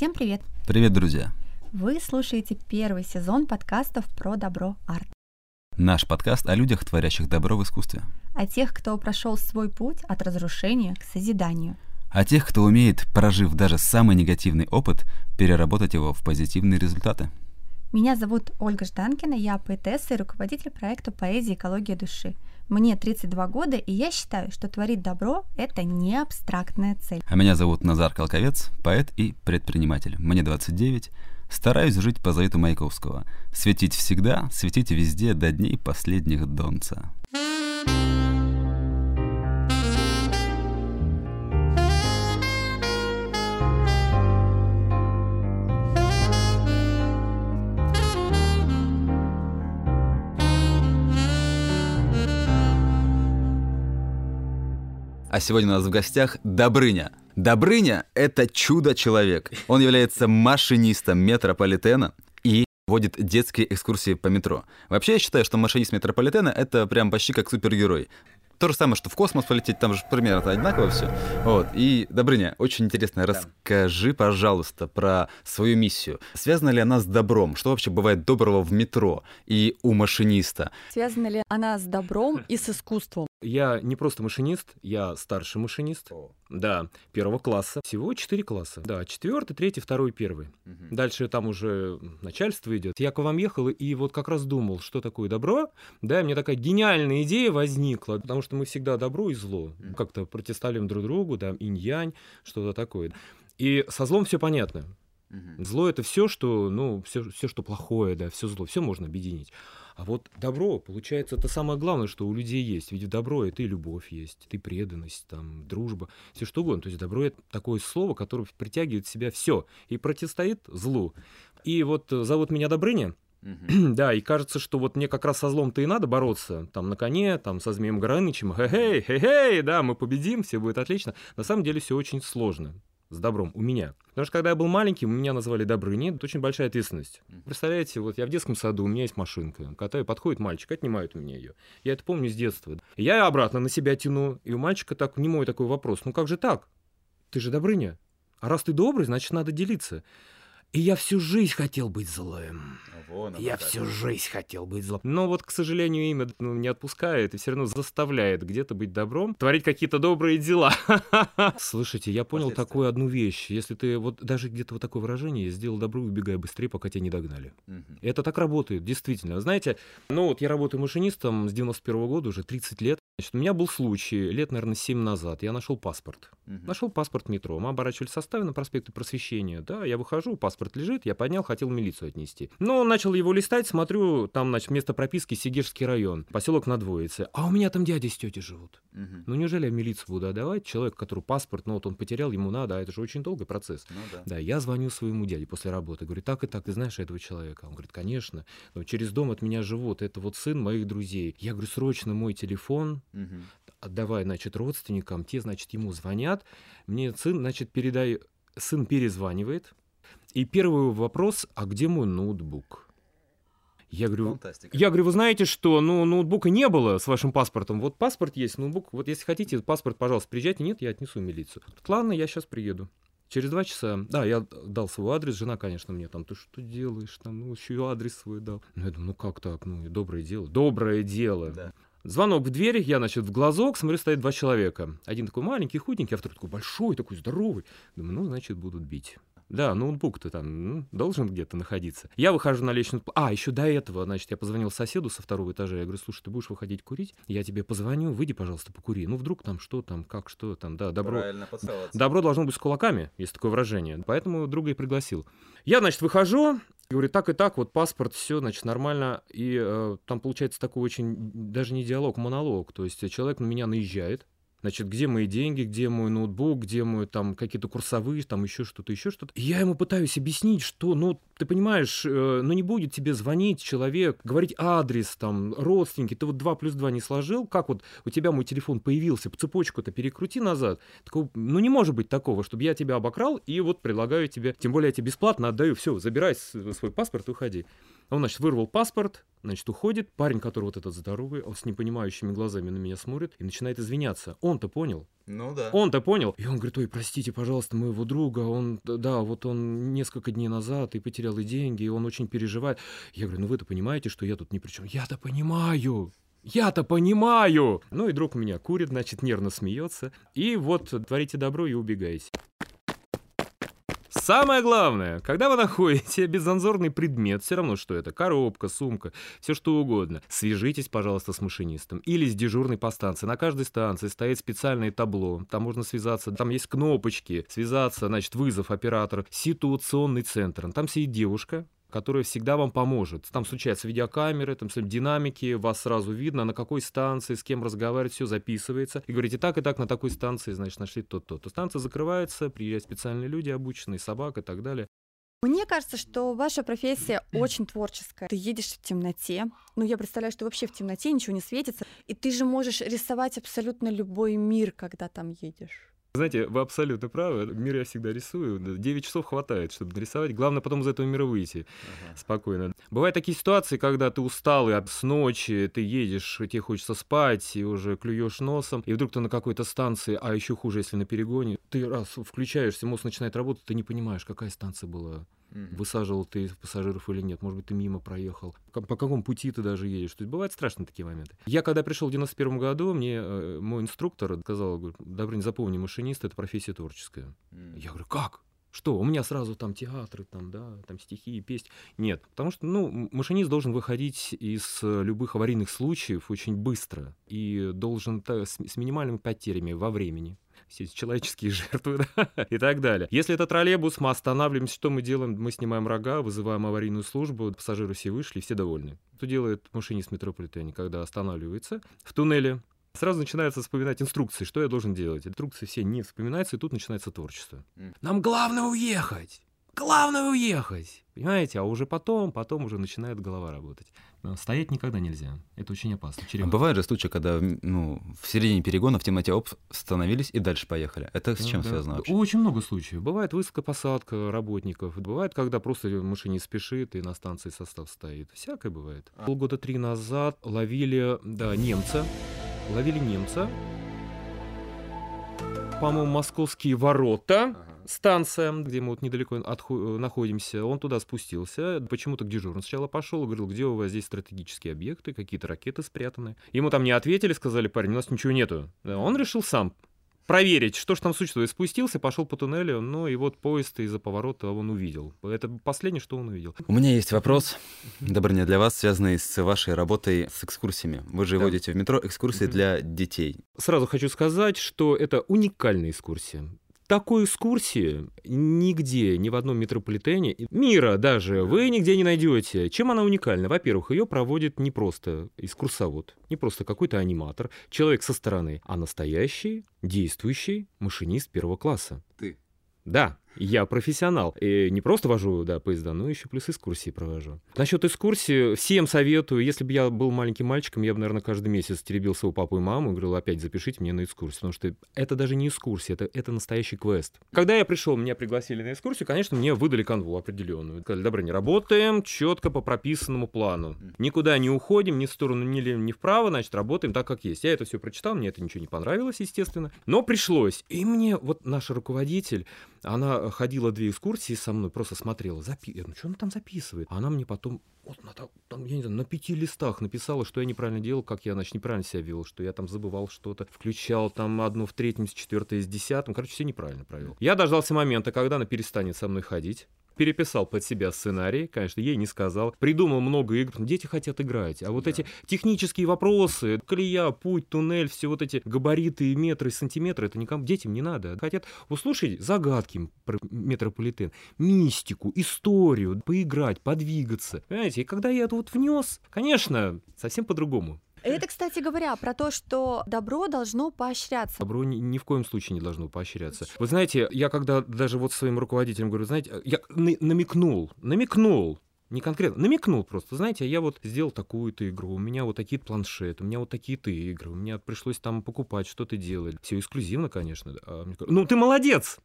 Всем привет! Привет, друзья! Вы слушаете первый сезон подкастов про добро арт. Наш подкаст о людях, творящих добро в искусстве. О тех, кто прошел свой путь от разрушения к созиданию. О тех, кто умеет, прожив даже самый негативный опыт, переработать его в позитивные результаты. Меня зовут Ольга Жданкина, я поэтесса и руководитель проекта «Поэзия. Экология души». Мне 32 года, и я считаю, что творить добро — это не абстрактная цель. А меня зовут Назар Колковец, поэт и предприниматель. Мне 29. Стараюсь жить по завету Маяковского. Светить всегда, светить везде до дней последних донца. А сегодня у нас в гостях Добрыня. Добрыня — это чудо-человек. Он является машинистом метрополитена и водит детские экскурсии по метро. Вообще, я считаю, что машинист метрополитена — это прям почти как супергерой. То же самое, что в космос полететь, там же примерно одинаково все. Вот. И, Добрыня, очень интересно, да. расскажи, пожалуйста, про свою миссию. Связана ли она с добром? Что вообще бывает доброго в метро и у машиниста? Связана ли она с добром и с искусством? Я не просто машинист, я старший машинист. О. Да, первого класса. Всего четыре класса. Да, четвертый, третий, второй, первый. Угу. Дальше там уже начальство идет. Я к вам ехал и вот как раз думал, что такое добро. Да, мне такая гениальная идея возникла, потому что мы всегда добро и зло. Угу. Как-то противоставим друг другу, да, инь-янь, что-то такое. И со злом все понятно. Угу. Зло это все, что, ну, все, все, что плохое, да, все зло, все можно объединить. А вот добро, получается, это самое главное, что у людей есть. Ведь добро это и любовь есть, и преданность, там, дружба, все что угодно. То есть добро это такое слово, которое притягивает в себя все и противостоит злу. И вот э, зовут меня Добрыня. Да, и кажется, что вот мне как раз со злом-то и надо бороться, там, на коне, там, со Змеем Горынычем, хе-хей, хе-хей, да, мы победим, все будет отлично. На самом деле все очень сложно с добром у меня. Потому что когда я был маленьким, меня называли Добрыней, это очень большая ответственность. Представляете, вот я в детском саду, у меня есть машинка, катаю, подходит мальчик, отнимают у меня ее. Я это помню с детства. Я обратно на себя тяну, и у мальчика так не мой такой вопрос, ну как же так? Ты же Добрыня. А раз ты добрый, значит, надо делиться. И я всю жизнь хотел быть злым. Вон, я всю жизнь хотел быть злым. Но вот, к сожалению, имя ну, не отпускает и все равно заставляет где-то быть добром, творить какие-то добрые дела. Слушайте, я понял такую одну вещь. Если ты вот даже где-то вот такое выражение сделал добро, убегай быстрее, пока тебя не догнали. Это так работает, действительно. Знаете, ну вот я работаю машинистом с 91 года, уже 30 лет. Значит, у меня был случай лет, наверное, 7 назад. Я нашел паспорт. Угу. Нашел паспорт метро. Мы оборачивали составы на проспекте Просвещения. Да, я выхожу, паспорт лежит, я поднял, хотел милицию отнести. Но начал его листать, смотрю, там, значит, место прописки Сигирский район, поселок Надвоице. А у меня там дяди с тетей живут. Угу. Ну неужели я милицию буду отдавать? Человек, который паспорт, ну вот он потерял, ему надо, а это же очень долгий процесс. Ну, да. да, я звоню своему дяде после работы, говорю, так и так, ты знаешь этого человека? Он говорит, конечно. Но через дом от меня живут, это вот сын моих друзей. Я говорю, срочно мой телефон, угу отдавая, значит, родственникам, те, значит, ему звонят, мне сын, значит, передай, сын перезванивает, и первый вопрос, а где мой ноутбук? Я говорю, Фантастика. я говорю, вы знаете, что ну, ноутбука не было с вашим паспортом. Вот паспорт есть, ноутбук. Вот если хотите, паспорт, пожалуйста, приезжайте. Нет, я отнесу в милицию. Ладно, я сейчас приеду. Через два часа, да, я дал свой адрес, жена, конечно, мне там, ты что делаешь, там, ну, еще и адрес свой дал. Ну, я думаю, ну как так, ну, доброе дело, доброе дело. Да. Звонок в дверь, я, значит, в глазок, смотрю, стоит два человека. Один такой маленький, худенький, а второй такой большой, такой здоровый. Думаю, ну, значит, будут бить. Да, ноутбук-то там ну, должен где-то находиться. Я выхожу на лестницу. А, еще до этого, значит, я позвонил соседу со второго этажа. Я говорю, слушай, ты будешь выходить курить? Я тебе позвоню, выйди, пожалуйста, покури. Ну, вдруг там что там, как, что там, да, добро. Правильно, Добро должно быть с кулаками, есть такое выражение. Поэтому друга и пригласил. Я, значит, выхожу, Говорю, так и так, вот паспорт, все, значит, нормально. И э, там получается такой очень, даже не диалог, монолог. То есть человек на меня наезжает, Значит, где мои деньги, где мой ноутбук, где мой там какие-то курсовые, там еще что-то, еще что-то. Я ему пытаюсь объяснить, что, ну, ты понимаешь, э, ну не будет тебе звонить человек, говорить адрес, там, родственники, ты вот 2 плюс 2 не сложил, как вот у тебя мой телефон появился, цепочку-то перекрути назад. Такого, ну не может быть такого, чтобы я тебя обокрал и вот предлагаю тебе, тем более я тебе бесплатно отдаю, все, забирай свой паспорт уходи. Он, значит, вырвал паспорт, Значит, уходит парень, который вот этот здоровый, он с непонимающими глазами на меня смотрит и начинает извиняться. Он-то понял. Ну да. Он-то понял. И он говорит, ой, простите, пожалуйста, моего друга, он, да, вот он несколько дней назад и потерял и деньги, и он очень переживает. Я говорю, ну вы-то понимаете, что я тут ни при чем. Я-то понимаю. Я-то понимаю! Ну и друг у меня курит, значит, нервно смеется. И вот творите добро и убегаете. Самое главное, когда вы находите беззанзорный предмет, все равно что это, коробка, сумка, все что угодно, свяжитесь, пожалуйста, с машинистом или с дежурной по станции. На каждой станции стоит специальное табло, там можно связаться, там есть кнопочки, связаться, значит, вызов оператора, ситуационный центр. Там сидит девушка, которая всегда вам поможет. Там случаются видеокамеры, там динамики, вас сразу видно, на какой станции, с кем разговаривать, все записывается. И говорите, так и так, на такой станции, значит, нашли то-то. То станция закрывается, приезжают специальные люди обученные, собак и так далее. Мне кажется, что ваша профессия очень творческая. Ты едешь в темноте, ну я представляю, что вообще в темноте ничего не светится, и ты же можешь рисовать абсолютно любой мир, когда там едешь. Знаете, вы абсолютно правы. Мир я всегда рисую. 9 часов хватает, чтобы нарисовать. Главное потом из этого мира выйти ага. спокойно. Бывают такие ситуации, когда ты устал и с ночи ты едешь, тебе хочется спать, и уже клюешь носом, и вдруг ты на какой-то станции, а еще хуже, если на перегоне, ты раз включаешься, мозг начинает работать, ты не понимаешь, какая станция была mm Высаживал ты пассажиров или нет, может быть, ты мимо проехал. По, какому пути ты даже едешь. То есть бывают страшные такие моменты. Я когда пришел в 91 году, мне э, мой инструктор сказал, говорит, Добрынь, запомни, машинист — это профессия творческая. mm Я говорю, как? Что, у меня сразу там театры, там, да, там стихи, песни. Нет, потому что, ну, машинист должен выходить из любых аварийных случаев очень быстро и должен с, с минимальными потерями во времени все человеческие жертвы да? и так далее. Если это троллейбус, мы останавливаемся, что мы делаем? Мы снимаем рога, вызываем аварийную службу, пассажиры все вышли, все довольны. Что делает машинист метрополитене, когда останавливается в туннеле, Сразу начинается вспоминать инструкции, что я должен делать. Инструкции все не вспоминаются, и тут начинается творчество. Нам главное уехать! Главное уехать! Понимаете? А уже потом, потом уже начинает голова работать. Но стоять никогда нельзя. Это очень опасно. А бывают же случаи, когда ну, в середине перегона в темноте оп, остановились и дальше поехали. Это с чем да, связано вообще? Очень много случаев. Бывает высадка-посадка работников. Бывает, когда просто машине спешит и на станции состав стоит. Всякое бывает. Полгода три назад ловили да, немца. Ловили немца. По-моему, московские ворота. Ага станция, где мы вот недалеко отху- находимся, он туда спустился, почему-то к дежурному сначала пошел, говорил, где у вас здесь стратегические объекты, какие-то ракеты спрятаны. Ему там не ответили, сказали, парень, у нас ничего нету. Он решил сам проверить, что же там существует. Спустился, пошел по туннелю, ну и вот поезд из-за поворота он увидел. Это последнее, что он увидел. У меня есть вопрос, Добрыня, для вас, связанный с вашей работой с экскурсиями. Вы же да. водите в метро экскурсии для детей. Сразу хочу сказать, что это уникальная экскурсия такой экскурсии нигде, ни в одном метрополитене, мира даже, вы нигде не найдете. Чем она уникальна? Во-первых, ее проводит не просто экскурсовод, не просто какой-то аниматор, человек со стороны, а настоящий, действующий машинист первого класса. Ты? Да, я профессионал. И не просто вожу да, поезда, но еще плюс экскурсии провожу. Насчет экскурсии всем советую. Если бы я был маленьким мальчиком, я бы, наверное, каждый месяц теребил своего папу и маму и говорил, опять запишите меня на экскурсию. Потому что это даже не экскурсия, это, это настоящий квест. Когда я пришел, меня пригласили на экскурсию, конечно, мне выдали канву определенную. Сказали, добро, не работаем четко по прописанному плану. Никуда не уходим, ни в сторону, ни, ни вправо, значит, работаем так, как есть. Я это все прочитал, мне это ничего не понравилось, естественно. Но пришлось. И мне вот наш руководитель, она ходила две экскурсии со мной, просто смотрела, запи... я, ну что она там записывает? А она мне потом вот на, там, я не знаю, на пяти листах написала, что я неправильно делал, как я, значит, неправильно себя вел, что я там забывал что-то, включал там одну в третьем, с четвертой, с десятым, короче, все неправильно провел. Я дождался момента, когда она перестанет со мной ходить, переписал под себя сценарий, конечно, ей не сказал, придумал много игр, дети хотят играть, а вот да. эти технические вопросы, колея, путь, туннель, все вот эти габариты, метры, сантиметры, это никому, детям не надо. Хотят услышать загадки про метрополитен, мистику, историю, поиграть, подвигаться. Понимаете, и когда я это вот внес, конечно, совсем по-другому. Это, кстати говоря, про то, что добро должно поощряться. Добро ни, ни в коем случае не должно поощряться. Вы знаете, я когда даже вот своим руководителям говорю, знаете, я намекнул, намекнул, не конкретно, намекнул просто, знаете, я вот сделал такую-то игру, у меня вот такие планшеты, у меня вот такие-то игры, у меня пришлось там покупать, что ты делать. Все эксклюзивно, конечно. А мне говорят, ну, ты молодец!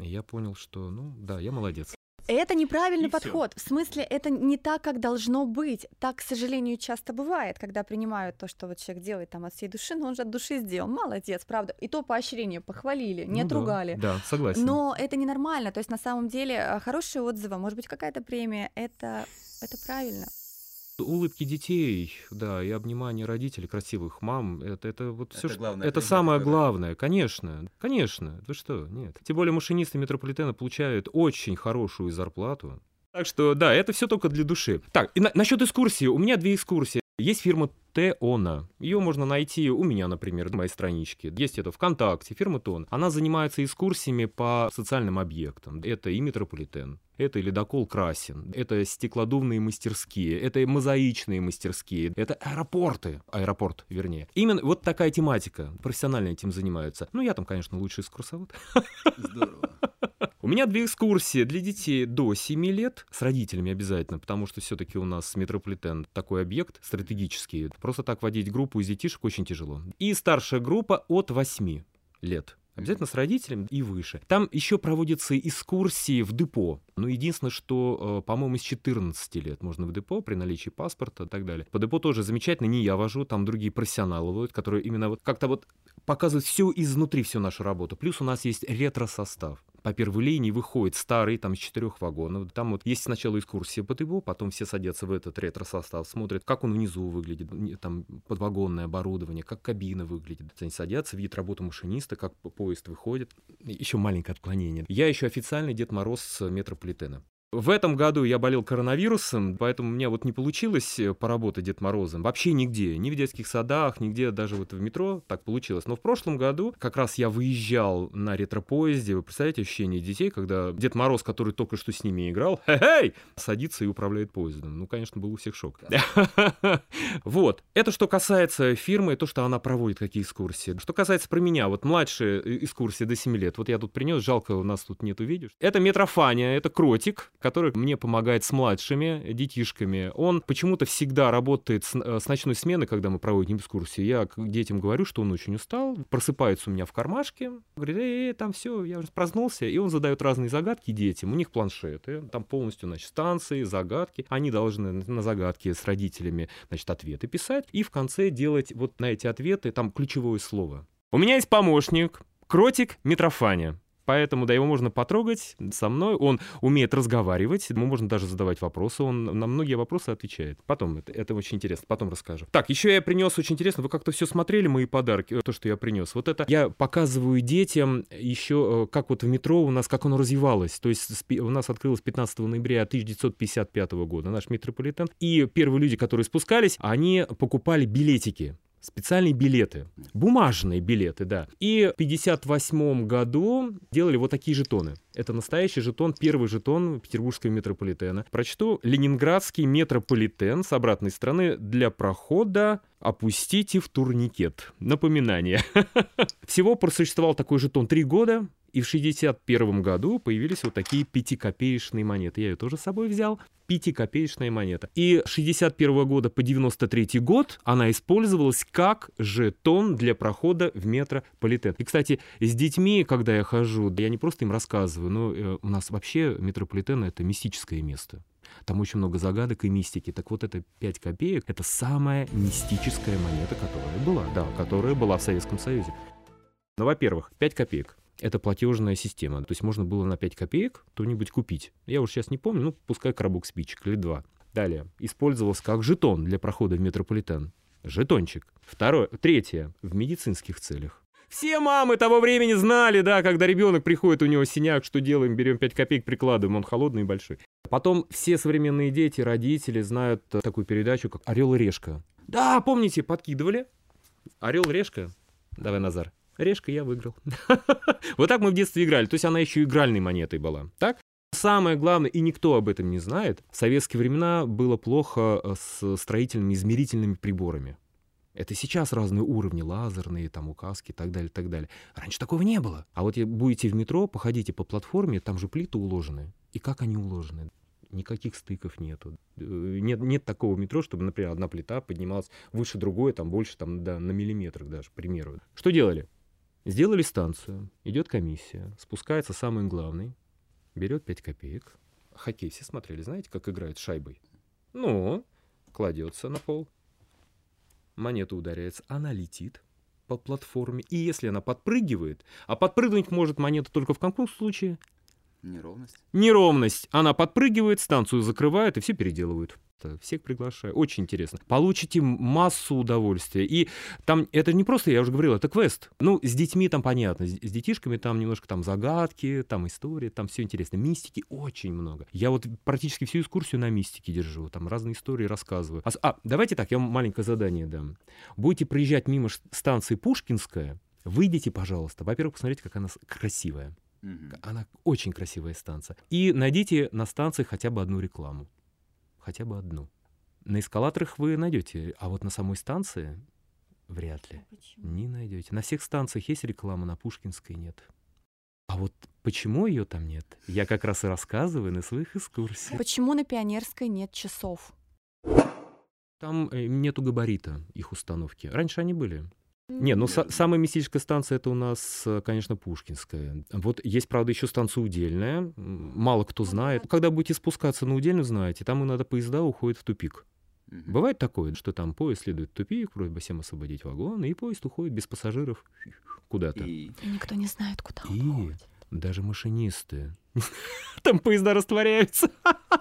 И я понял, что, ну, да, я молодец. Это неправильный И подход. В смысле, это не так, как должно быть. Так, к сожалению, часто бывает, когда принимают то, что вот человек делает там от всей души, но он же от души сделал. Молодец, правда. И то поощрение похвалили, не Ну да, отругали. Да, согласен. Но это ненормально. То есть на самом деле э, хорошие отзывы, может быть, какая-то премия, это, это правильно. Улыбки детей, да, и обнимание родителей, красивых мам, это, это вот все, Это главное это самое которая- главное, конечно, конечно, вы что, нет. Тем более машинисты метрополитена получают очень хорошую зарплату. Так что, да, это все только для души. Так, и на- насчет экскурсии, у меня две экскурсии. Есть фирма Теона. Ее можно найти у меня, например, на моей страничке. Есть это ВКонтакте, фирма Теона. Она занимается экскурсиями по социальным объектам. Это и метрополитен, это и ледокол Красин, это стеклодувные мастерские, это и мозаичные мастерские, это аэропорты, аэропорт, вернее. Именно вот такая тематика. Профессионально этим занимаются. Ну, я там, конечно, лучший экскурсовод. Здорово. У меня две экскурсии для детей до 7 лет, с родителями обязательно, потому что все-таки у нас метрополитен такой объект стратегический. Просто так водить группу из детишек очень тяжело. И старшая группа от 8 лет. Обязательно с родителями и выше. Там еще проводятся экскурсии в депо. Но единственное, что, э, по-моему, с 14 лет можно в депо при наличии паспорта и так далее. По депо тоже замечательно, не я вожу, там другие профессионалы водят, которые именно вот как-то вот показывают все изнутри, всю нашу работу. Плюс у нас есть ретро-состав. По первой линии выходит старый, там, из четырех вагонов. Там вот есть сначала экскурсия по депо, потом все садятся в этот ретро-состав, смотрят, как он внизу выглядит, там подвагонное оборудование, как кабина выглядит. Они садятся, видят работу машиниста, как по- поезд выходит. Еще маленькое отклонение. Я еще официальный Дед Мороз с метрополитена. В этом году я болел коронавирусом, поэтому меня вот не получилось э, поработать Дед Морозом. Вообще нигде. Ни в детских садах, нигде, даже вот в метро так получилось. Но в прошлом году как раз я выезжал на ретро-поезде. Вы представляете ощущение детей, когда Дед Мороз, который только что с ними играл, хе-хей, садится и управляет поездом. Ну, конечно, был у всех шок. Вот. Это что касается фирмы, то, что она проводит какие экскурсии. Что касается про меня, вот младшие э, экскурсии до 7 лет. Вот я тут принес, жалко, у нас тут нету видишь. Это Метрофания, это кротик, который мне помогает с младшими детишками. Он почему-то всегда работает с, э, с ночной смены, когда мы проводим экскурсии. Я детям говорю, что он очень устал, просыпается у меня в кармашке, говорит, эй, там все, я уже проснулся, и он задает разные загадки детям. У них планшеты, там полностью, значит, станции, загадки. Они должны на загадки с родителями, значит, ответы писать, и в конце делать вот на эти ответы там ключевое слово. У меня есть помощник, кротик Митрофаня. Поэтому, да, его можно потрогать со мной. Он умеет разговаривать, ему можно даже задавать вопросы. Он на многие вопросы отвечает. Потом, это, это очень интересно, потом расскажу. Так, еще я принес очень интересно. Вы как-то все смотрели мои подарки, э, то, что я принес. Вот это я показываю детям еще, э, как вот в метро у нас, как оно развивалось. То есть у нас открылось 15 ноября 1955 года наш метрополитен. И первые люди, которые спускались, они покупали билетики. Специальные билеты, бумажные билеты, да. И в 58 году делали вот такие жетоны. Это настоящий жетон, первый жетон петербургского метрополитена. Прочту. Ленинградский метрополитен с обратной стороны для прохода опустите в турникет. Напоминание. Всего просуществовал такой жетон три года. И в 61 году появились вот такие пятикопеечные монеты. Я ее тоже с собой взял. Пятикопеечная монета. И с 61 года по 93 год она использовалась как жетон для прохода в метрополитен. И, кстати, с детьми, когда я хожу, я не просто им рассказываю, но э, у нас вообще метрополитен — это мистическое место. Там очень много загадок и мистики. Так вот, это 5 копеек — это самая мистическая монета, которая была, да, которая была в Советском Союзе. Ну, во-первых, 5 копеек. Это платежная система. То есть можно было на 5 копеек что-нибудь купить. Я уже сейчас не помню, ну, пускай коробок спичек или два. Далее. Использовался как жетон для прохода в метрополитен. Жетончик. Второе. Третье. В медицинских целях. Все мамы того времени знали, да, когда ребенок приходит, у него синяк, что делаем, берем 5 копеек, прикладываем, он холодный и большой. Потом все современные дети, родители знают э, такую передачу, как «Орел и решка». Да, помните, подкидывали? «Орел, решка». Давай, Назар. Решка я выиграл. Вот так мы в детстве играли. То есть она еще игральной монетой была. Так? Самое главное, и никто об этом не знает, в советские времена было плохо э, с строительными измерительными приборами. Это сейчас разные уровни, лазерные, там, указки и так далее, так далее. Раньше такого не было. А вот будете в метро, походите по платформе, там же плиты уложены. И как они уложены? Никаких стыков нету. Э, Нет, нет такого метро, чтобы, например, одна плита поднималась выше другой, там больше, там, да, на миллиметрах даже, к примеру. Что делали? Сделали станцию, идет комиссия, спускается самый главный, берет 5 копеек, Хоккей все смотрели, знаете, как играют с шайбой? Ну, кладется на пол, монета ударяется, она летит по платформе. И если она подпрыгивает, а подпрыгнуть может монета только в каком случае? Неровность. Неровность. Она подпрыгивает, станцию закрывают и все переделывают. Всех приглашаю. Очень интересно. Получите массу удовольствия. И там это не просто, я уже говорил, это квест. Ну, с детьми там понятно. С, с детишками там немножко там загадки, там истории, там все интересно. Мистики очень много. Я вот практически всю экскурсию на мистике держу. Там разные истории рассказываю. А, а давайте так, я вам маленькое задание дам. Будете проезжать мимо станции Пушкинская, выйдите, пожалуйста. Во-первых, посмотрите, как она красивая. Она очень красивая станция. И найдите на станции хотя бы одну рекламу хотя бы одну. На эскалаторах вы найдете, а вот на самой станции вряд ли. Почему? Не найдете. На всех станциях есть реклама, на Пушкинской нет. А вот почему ее там нет, я как раз и рассказываю на своих экскурсиях. Почему на Пионерской нет часов? Там э, нету габарита их установки. Раньше они были. Не, ну са- самая мистическая станция это у нас, э, конечно, Пушкинская. Вот есть, правда, еще станция Удельная. Мало кто знает. Когда будете спускаться на Удельную, знаете, там иногда поезда уходят в тупик. Бывает такое, что там поезд следует в тупик, просьба всем освободить вагон, и поезд уходит без пассажиров куда-то. И, и никто не знает, куда и он уходит. даже машинисты. Там поезда растворяются.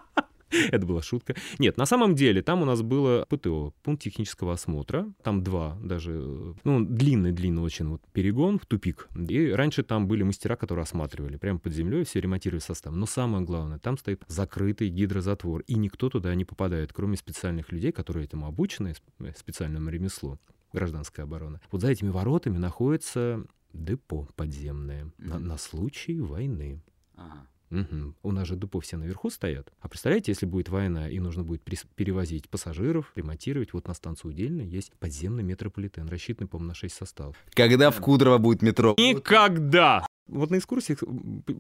Это была шутка. Нет, на самом деле там у нас было ПТО, пункт технического осмотра. Там два даже, ну, длинный-длинный очень вот перегон в тупик. И раньше там были мастера, которые осматривали прямо под землей, все ремонтировали состав. Но самое главное, там стоит закрытый гидрозатвор, и никто туда не попадает, кроме специальных людей, которые этому обучены, специальному ремеслу гражданская оборона. Вот за этими воротами находится депо подземное mm-hmm. на, на случай войны. Ага. Угу. У нас же депо все наверху стоят. А представляете, если будет война и нужно будет перевозить пассажиров, ремонтировать, вот на станцию Удельно есть подземный метрополитен, рассчитанный, по-моему, на 6 составов. Когда в Кудрово будет метро? Никогда! Вот на экскурсиях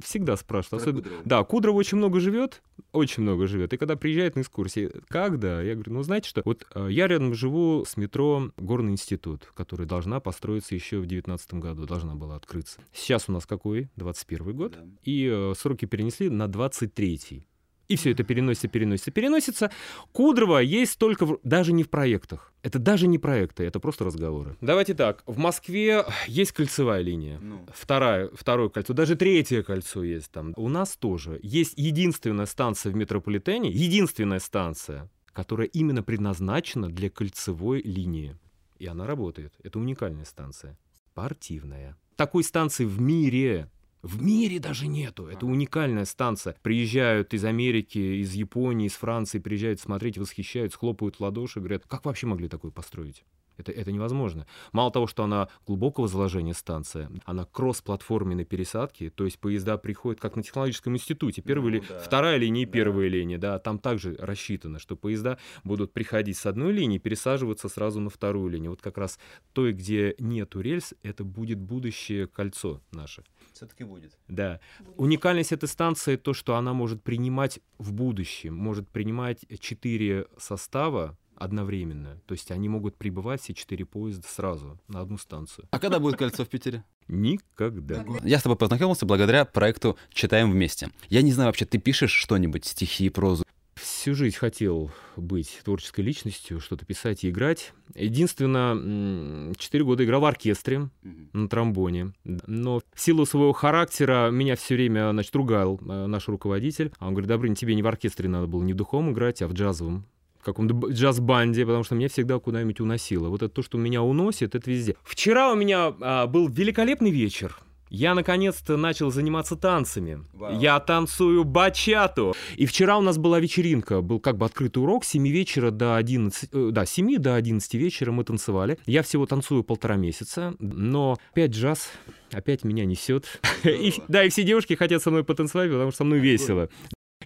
всегда спрашивают. Особенно, Кудрово. Да, Кудрово очень много живет, очень много живет. И когда приезжает на экскурсии, когда? Я говорю, ну знаете что, вот э, я рядом живу с метро Горный институт, который должна построиться еще в 2019 году, должна была открыться. Сейчас у нас какой? 21 год. Да. И э, сроки перенесли на 23 и все это переносится, переносится, переносится. Кудрово есть только в, даже не в проектах. Это даже не проекты, это просто разговоры. Давайте так. В Москве есть кольцевая линия. Ну. Вторая, второе кольцо, даже третье кольцо есть там. У нас тоже есть единственная станция в метрополитене, единственная станция, которая именно предназначена для кольцевой линии. И она работает. Это уникальная станция. Спортивная. Такой станции в мире в мире даже нету. Это уникальная станция. Приезжают из Америки, из Японии, из Франции, приезжают смотреть, восхищаются, хлопают в ладоши, говорят, как вообще могли такое построить? Это, это невозможно. Мало того, что она глубокого заложения станция, она кросс-платформенной пересадки, то есть поезда приходят как на технологическом институте. Первая ну, ли, да. Вторая линия и да. первая линия, да, там также рассчитано, что поезда будут приходить с одной линии, пересаживаться сразу на вторую линию. Вот как раз той, где нету рельс, это будет будущее кольцо наше. Все-таки будет. Да. Будет. Уникальность этой станции то, что она может принимать в будущем, может принимать четыре состава одновременно. То есть они могут прибывать все четыре поезда сразу на одну станцию. А когда будет кольцо в Питере? Никогда. Я с тобой познакомился благодаря проекту «Читаем вместе». Я не знаю вообще, ты пишешь что-нибудь, стихи, прозу? Всю жизнь хотел быть творческой личностью, что-то писать и играть. Единственное, четыре года играл в оркестре на тромбоне. Но в силу своего характера меня все время, значит, ругал э, наш руководитель. Он говорит, Добрын, тебе не в оркестре надо было не в духовом играть, а в джазовом в каком-то джаз-банде, потому что меня всегда куда-нибудь уносило. Вот это то, что меня уносит, это везде. Вчера у меня а, был великолепный вечер. Я наконец-то начал заниматься танцами. Вау. Я танцую бачату. И вчера у нас была вечеринка, был как бы открытый урок, с 7 вечера до 11, э, да, 7 до 11 вечера мы танцевали. Я всего танцую полтора месяца, но опять джаз, опять меня несет. И, да, и все девушки хотят со мной потанцевать, потому что со мной весело.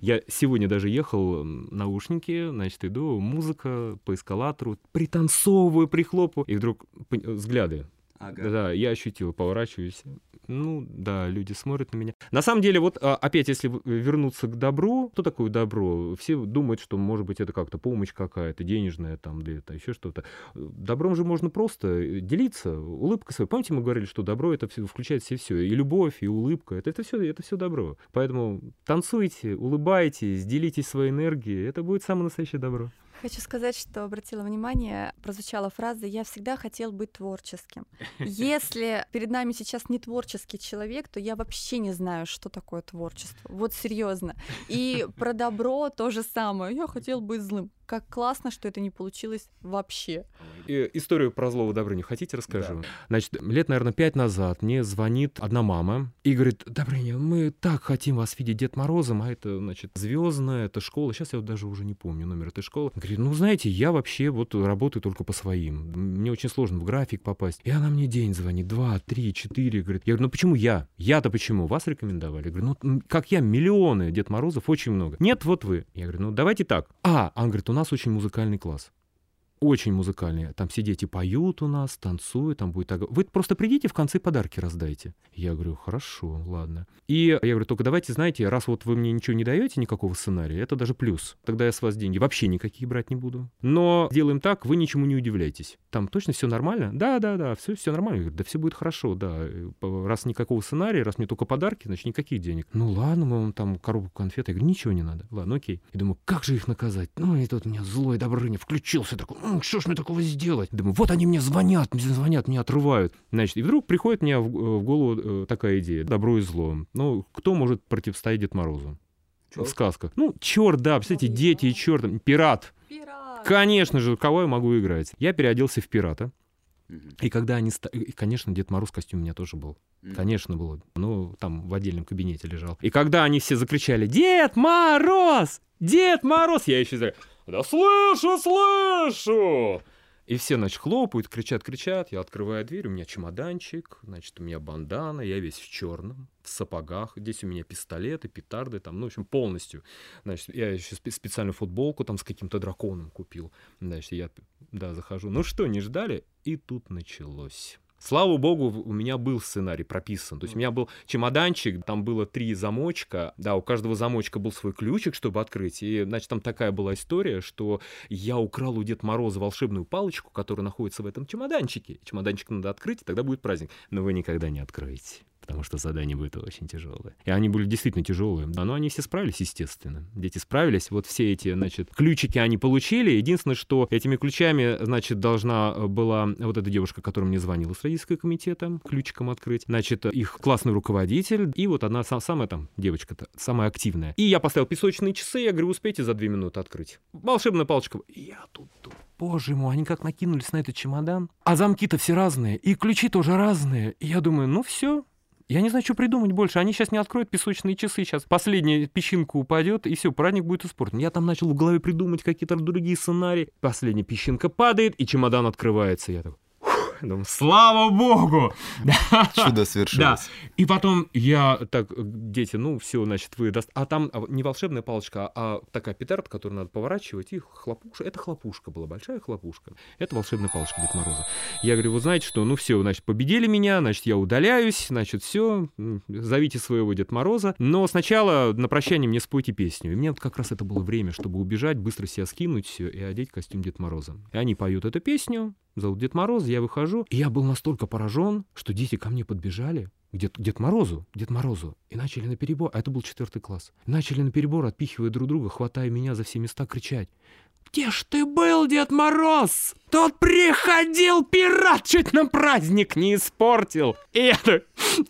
Я сегодня даже ехал, наушники, значит, иду, музыка по эскалатору, пританцовываю, прихлопу, и вдруг взгляды Ага. Да, я ощутил, поворачиваюсь. Ну, да, люди смотрят на меня. На самом деле, вот а, опять, если вернуться к добру, что такое добро? Все думают, что, может быть, это как-то помощь какая-то, денежная там, или это еще что-то. Добром же можно просто э, делиться, улыбка своей. Помните, мы говорили, что добро это все, включает все все, и любовь, и улыбка, это, это все, это все добро. Поэтому танцуйте, улыбайтесь, делитесь своей энергией, это будет самое настоящее добро. Хочу сказать, что обратила внимание, прозвучала фраза «я всегда хотел быть творческим». Если перед нами сейчас не творческий человек, то я вообще не знаю, что такое творчество. Вот серьезно. И про добро то же самое. Я хотел быть злым как классно, что это не получилось вообще. И, историю про злого Добрыню хотите расскажу? Да. Значит, лет, наверное, пять назад мне звонит одна мама и говорит, Добрыня, мы так хотим вас видеть Дед Морозом, а это, значит, звездная, это школа. Сейчас я вот даже уже не помню номер этой школы. Говорит, ну, знаете, я вообще вот работаю только по своим. Мне очень сложно в график попасть. И она мне день звонит, два, три, четыре. Говорит, я говорю, ну почему я? Я-то почему? Вас рекомендовали? Я говорю, ну, как я, миллионы Дед Морозов, очень много. Нет, вот вы. Я говорю, ну, давайте так. А, он говорит, у нас очень музыкальный класс очень музыкальные. Там все дети поют у нас, танцуют, там будет так. Вы просто придите в конце подарки раздайте. Я говорю, хорошо, ладно. И я говорю, только давайте, знаете, раз вот вы мне ничего не даете, никакого сценария, это даже плюс. Тогда я с вас деньги вообще никакие брать не буду. Но делаем так, вы ничему не удивляйтесь. Там точно все нормально? Да, да, да, все, все нормально. Я говорю, да все будет хорошо, да. Раз никакого сценария, раз мне только подарки, значит никаких денег. Ну ладно, мы вам там коробку конфет. Я говорю, ничего не надо. Ладно, окей. И думаю, как же их наказать? Ну и тут у меня злой Добрыня включился такой, что ж мне такого сделать? Думаю, вот они мне звонят, мне звонят, меня отрывают. Значит, и вдруг приходит мне в, э, в голову э, такая идея, добро и зло. Ну, кто может противостоять Дед Морозу? Черт. В сказках. Ну, черт, да, представляете, дети и черт, пират. Пират. Конечно же, кого я могу играть? Я переоделся в пирата. И когда они... И, конечно, Дед Мороз костюм у меня тоже был. Конечно, было. Ну, там в отдельном кабинете лежал. И когда они все закричали «Дед Мороз! Дед Мороз!» Я еще да слышу, слышу! И все, значит, хлопают, кричат, кричат. Я открываю дверь, у меня чемоданчик, значит, у меня бандана, я весь в черном, в сапогах. Здесь у меня пистолеты, петарды, там, ну, в общем, полностью. Значит, я еще специальную футболку там с каким-то драконом купил. Значит, я, да, захожу. Ну что, не ждали? И тут началось. Слава богу, у меня был сценарий прописан. То есть у меня был чемоданчик, там было три замочка. Да, у каждого замочка был свой ключик, чтобы открыть. И, значит, там такая была история, что я украл у Деда Мороза волшебную палочку, которая находится в этом чемоданчике. Чемоданчик надо открыть, и тогда будет праздник. Но вы никогда не откроете потому что задание будет очень тяжелое. И они были действительно тяжелые. Да, но они все справились, естественно. Дети справились. Вот все эти, значит, ключики они получили. Единственное, что этими ключами, значит, должна была вот эта девушка, которая мне звонила с родительского комитета, ключиком открыть. Значит, их классный руководитель и вот одна самая там девочка-то, самая активная. И я поставил песочные часы, я говорю, успейте за две минуты открыть. Волшебная палочка. Я тут, тут боже мой, они как накинулись на этот чемодан. А замки-то все разные, и ключи тоже разные. И я думаю, ну все, я не знаю, что придумать больше. Они сейчас не откроют песочные часы, сейчас последняя песчинка упадет, и все, праздник будет испорчен. Я там начал в голове придумать какие-то другие сценарии. Последняя песчинка падает, и чемодан открывается. Я такой, Думаю, слава богу! Чудо свершилось. Да. И потом я так, дети, ну все, значит, вы даст... А там а, не волшебная палочка, а такая петард, которую надо поворачивать, и хлопушка. Это хлопушка была, большая хлопушка. Это волшебная палочка Дед Мороза. Я говорю, вы знаете что, ну все, значит, победили меня, значит, я удаляюсь, значит, все, зовите своего Дед Мороза. Но сначала на прощание мне спойте песню. И мне вот как раз это было время, чтобы убежать, быстро себя скинуть и одеть костюм Дед Мороза. И они поют эту песню, зовут Дед Мороз, я выхожу, и я был настолько поражен, что дети ко мне подбежали, к Дед, Дед Морозу, Дед Морозу, и начали на перебор, а это был четвертый класс, начали на перебор, отпихивая друг друга, хватая меня за все места, кричать. «Где ж ты был, Дед Мороз? Тут приходил пират, чуть на праздник не испортил!» И это...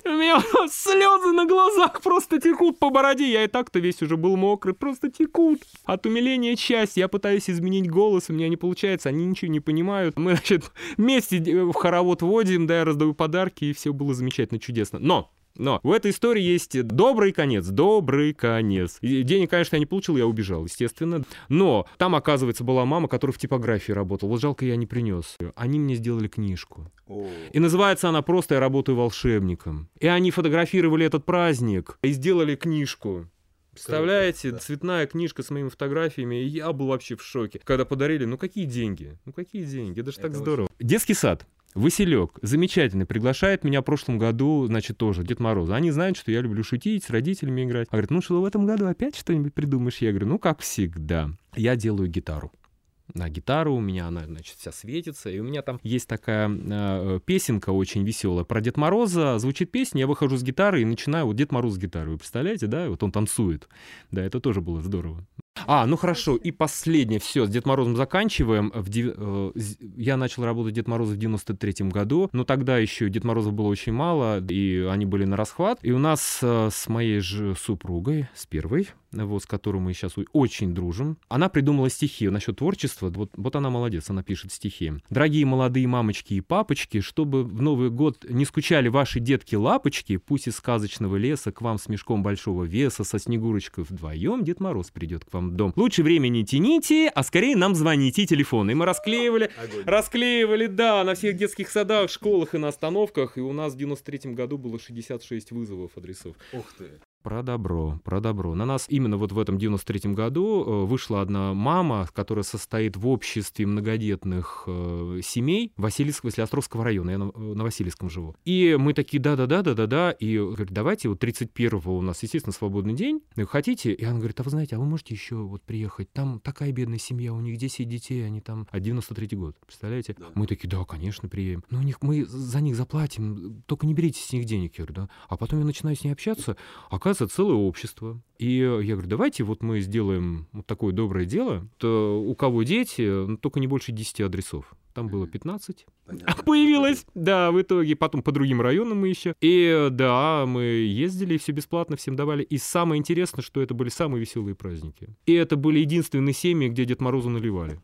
У меня слезы на глазах просто текут по бороде. Я и так-то весь уже был мокрый, просто текут. От умиления часть. Я пытаюсь изменить голос, у меня не получается, они ничего не понимают. Мы, значит, вместе в хоровод водим, да, я раздаю подарки, и все было замечательно, чудесно. Но но в этой истории есть добрый конец, добрый конец. И денег, конечно, я не получил, я убежал, естественно. Но там, оказывается, была мама, которая в типографии работала. Вот жалко, я не принес. Они мне сделали книжку. И называется она просто «Я работаю волшебником». И они фотографировали этот праздник и сделали книжку. Представляете, да. цветная книжка с моими фотографиями, и я был вообще в шоке. Когда подарили, ну какие деньги? Ну какие деньги? Это же Это так здорово. Детский сад. Василек, замечательный, приглашает меня в прошлом году, значит, тоже Дед Мороз. Они знают, что я люблю шутить, с родителями играть. А говорит, ну что, в этом году опять что-нибудь придумаешь? Я говорю, ну, как всегда. Я делаю гитару на гитару, у меня она, значит, вся светится, и у меня там есть такая э, песенка очень веселая про Дед Мороза, звучит песня, я выхожу с гитары и начинаю, вот Дед Мороз с гитарой, вы представляете, да, вот он танцует, да, это тоже было здорово. А, ну хорошо, и последнее, все, с Дед Морозом заканчиваем. В дев... Э, я начал работать Дед Мороза в 93-м году, но тогда еще Дед Морозов было очень мало, и они были на расхват. И у нас э, с моей же супругой, с первой, вот, с которой мы сейчас очень дружим. Она придумала стихи насчет творчества. Вот, вот она молодец, она пишет стихи. «Дорогие молодые мамочки и папочки, чтобы в Новый год не скучали ваши детки-лапочки, пусть из сказочного леса к вам с мешком большого веса, со Снегурочкой вдвоем Дед Мороз придет к вам в дом. Лучше время не тяните, а скорее нам звоните телефон». И мы расклеивали, Огонь. расклеивали, да, на всех детских садах, школах и на остановках. И у нас в 93 году было 66 вызовов адресов. Ух ты. Про добро, про добро. На нас именно вот в этом 93-м году э, вышла одна мама, которая состоит в обществе многодетных э, семей Васильевского, Василиостровского района. Я на, э, на Васильевском живу. И мы такие, да-да-да, да-да-да. И говорит, давайте, вот 31-го у нас, естественно, свободный день. И хотите? И она говорит, а вы знаете, а вы можете еще вот приехать? Там такая бедная семья, у них 10 детей, они там... А 93-й год, представляете? Да. Мы такие, да, конечно, приедем. Но у них, мы за них заплатим, только не берите с них денег. Я говорю, да. А потом я начинаю с ней общаться, оказывается, оказывается целое общество. И я говорю, давайте вот мы сделаем вот такое доброе дело. То у кого дети, ну, только не больше 10 адресов. Там было 15. Понятно. А появилось, да, в итоге. Потом по другим районам мы еще. И да, мы ездили, все бесплатно всем давали. И самое интересное, что это были самые веселые праздники. И это были единственные семьи, где Дед Морозу наливали.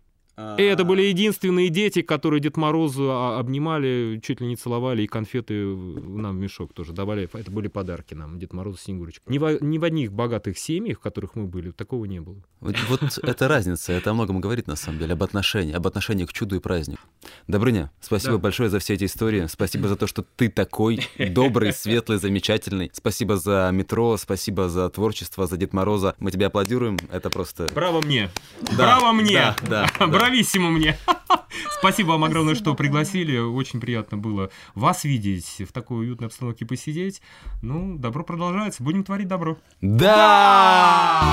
И это были единственные дети, которые Дед Морозу обнимали, чуть ли не целовали, и конфеты нам в мешок тоже давали. Это были подарки нам, Дед Мороз и Снегурочка. Ни в, ни в одних богатых семьях, в которых мы были, такого не было. Вот, вот это разница, это о многом говорит, на самом деле, об отношении, об отношении к чуду и празднику. Добрыня, спасибо да. большое за все эти истории, спасибо за то, что ты такой добрый, светлый, замечательный. Спасибо за метро, спасибо за творчество, за Дед Мороза. Мы тебе аплодируем, это просто... Браво мне! Да, Браво мне! Да, да, да брависсимо мне. Спасибо вам огромное, что пригласили. Очень приятно было вас видеть, в такой уютной обстановке посидеть. Ну, добро продолжается. Будем творить добро. Да!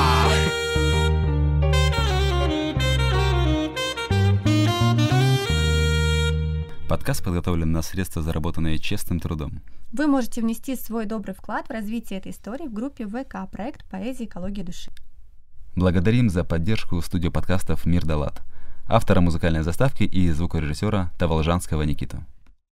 Подкаст подготовлен на средства, заработанные честным трудом. Вы можете внести свой добрый вклад в развитие этой истории в группе ВК «Проект Поэзии экологии души». Благодарим за поддержку студию подкастов «Мир Далат» автора музыкальной заставки и звукорежиссера Таволжанского Никиту.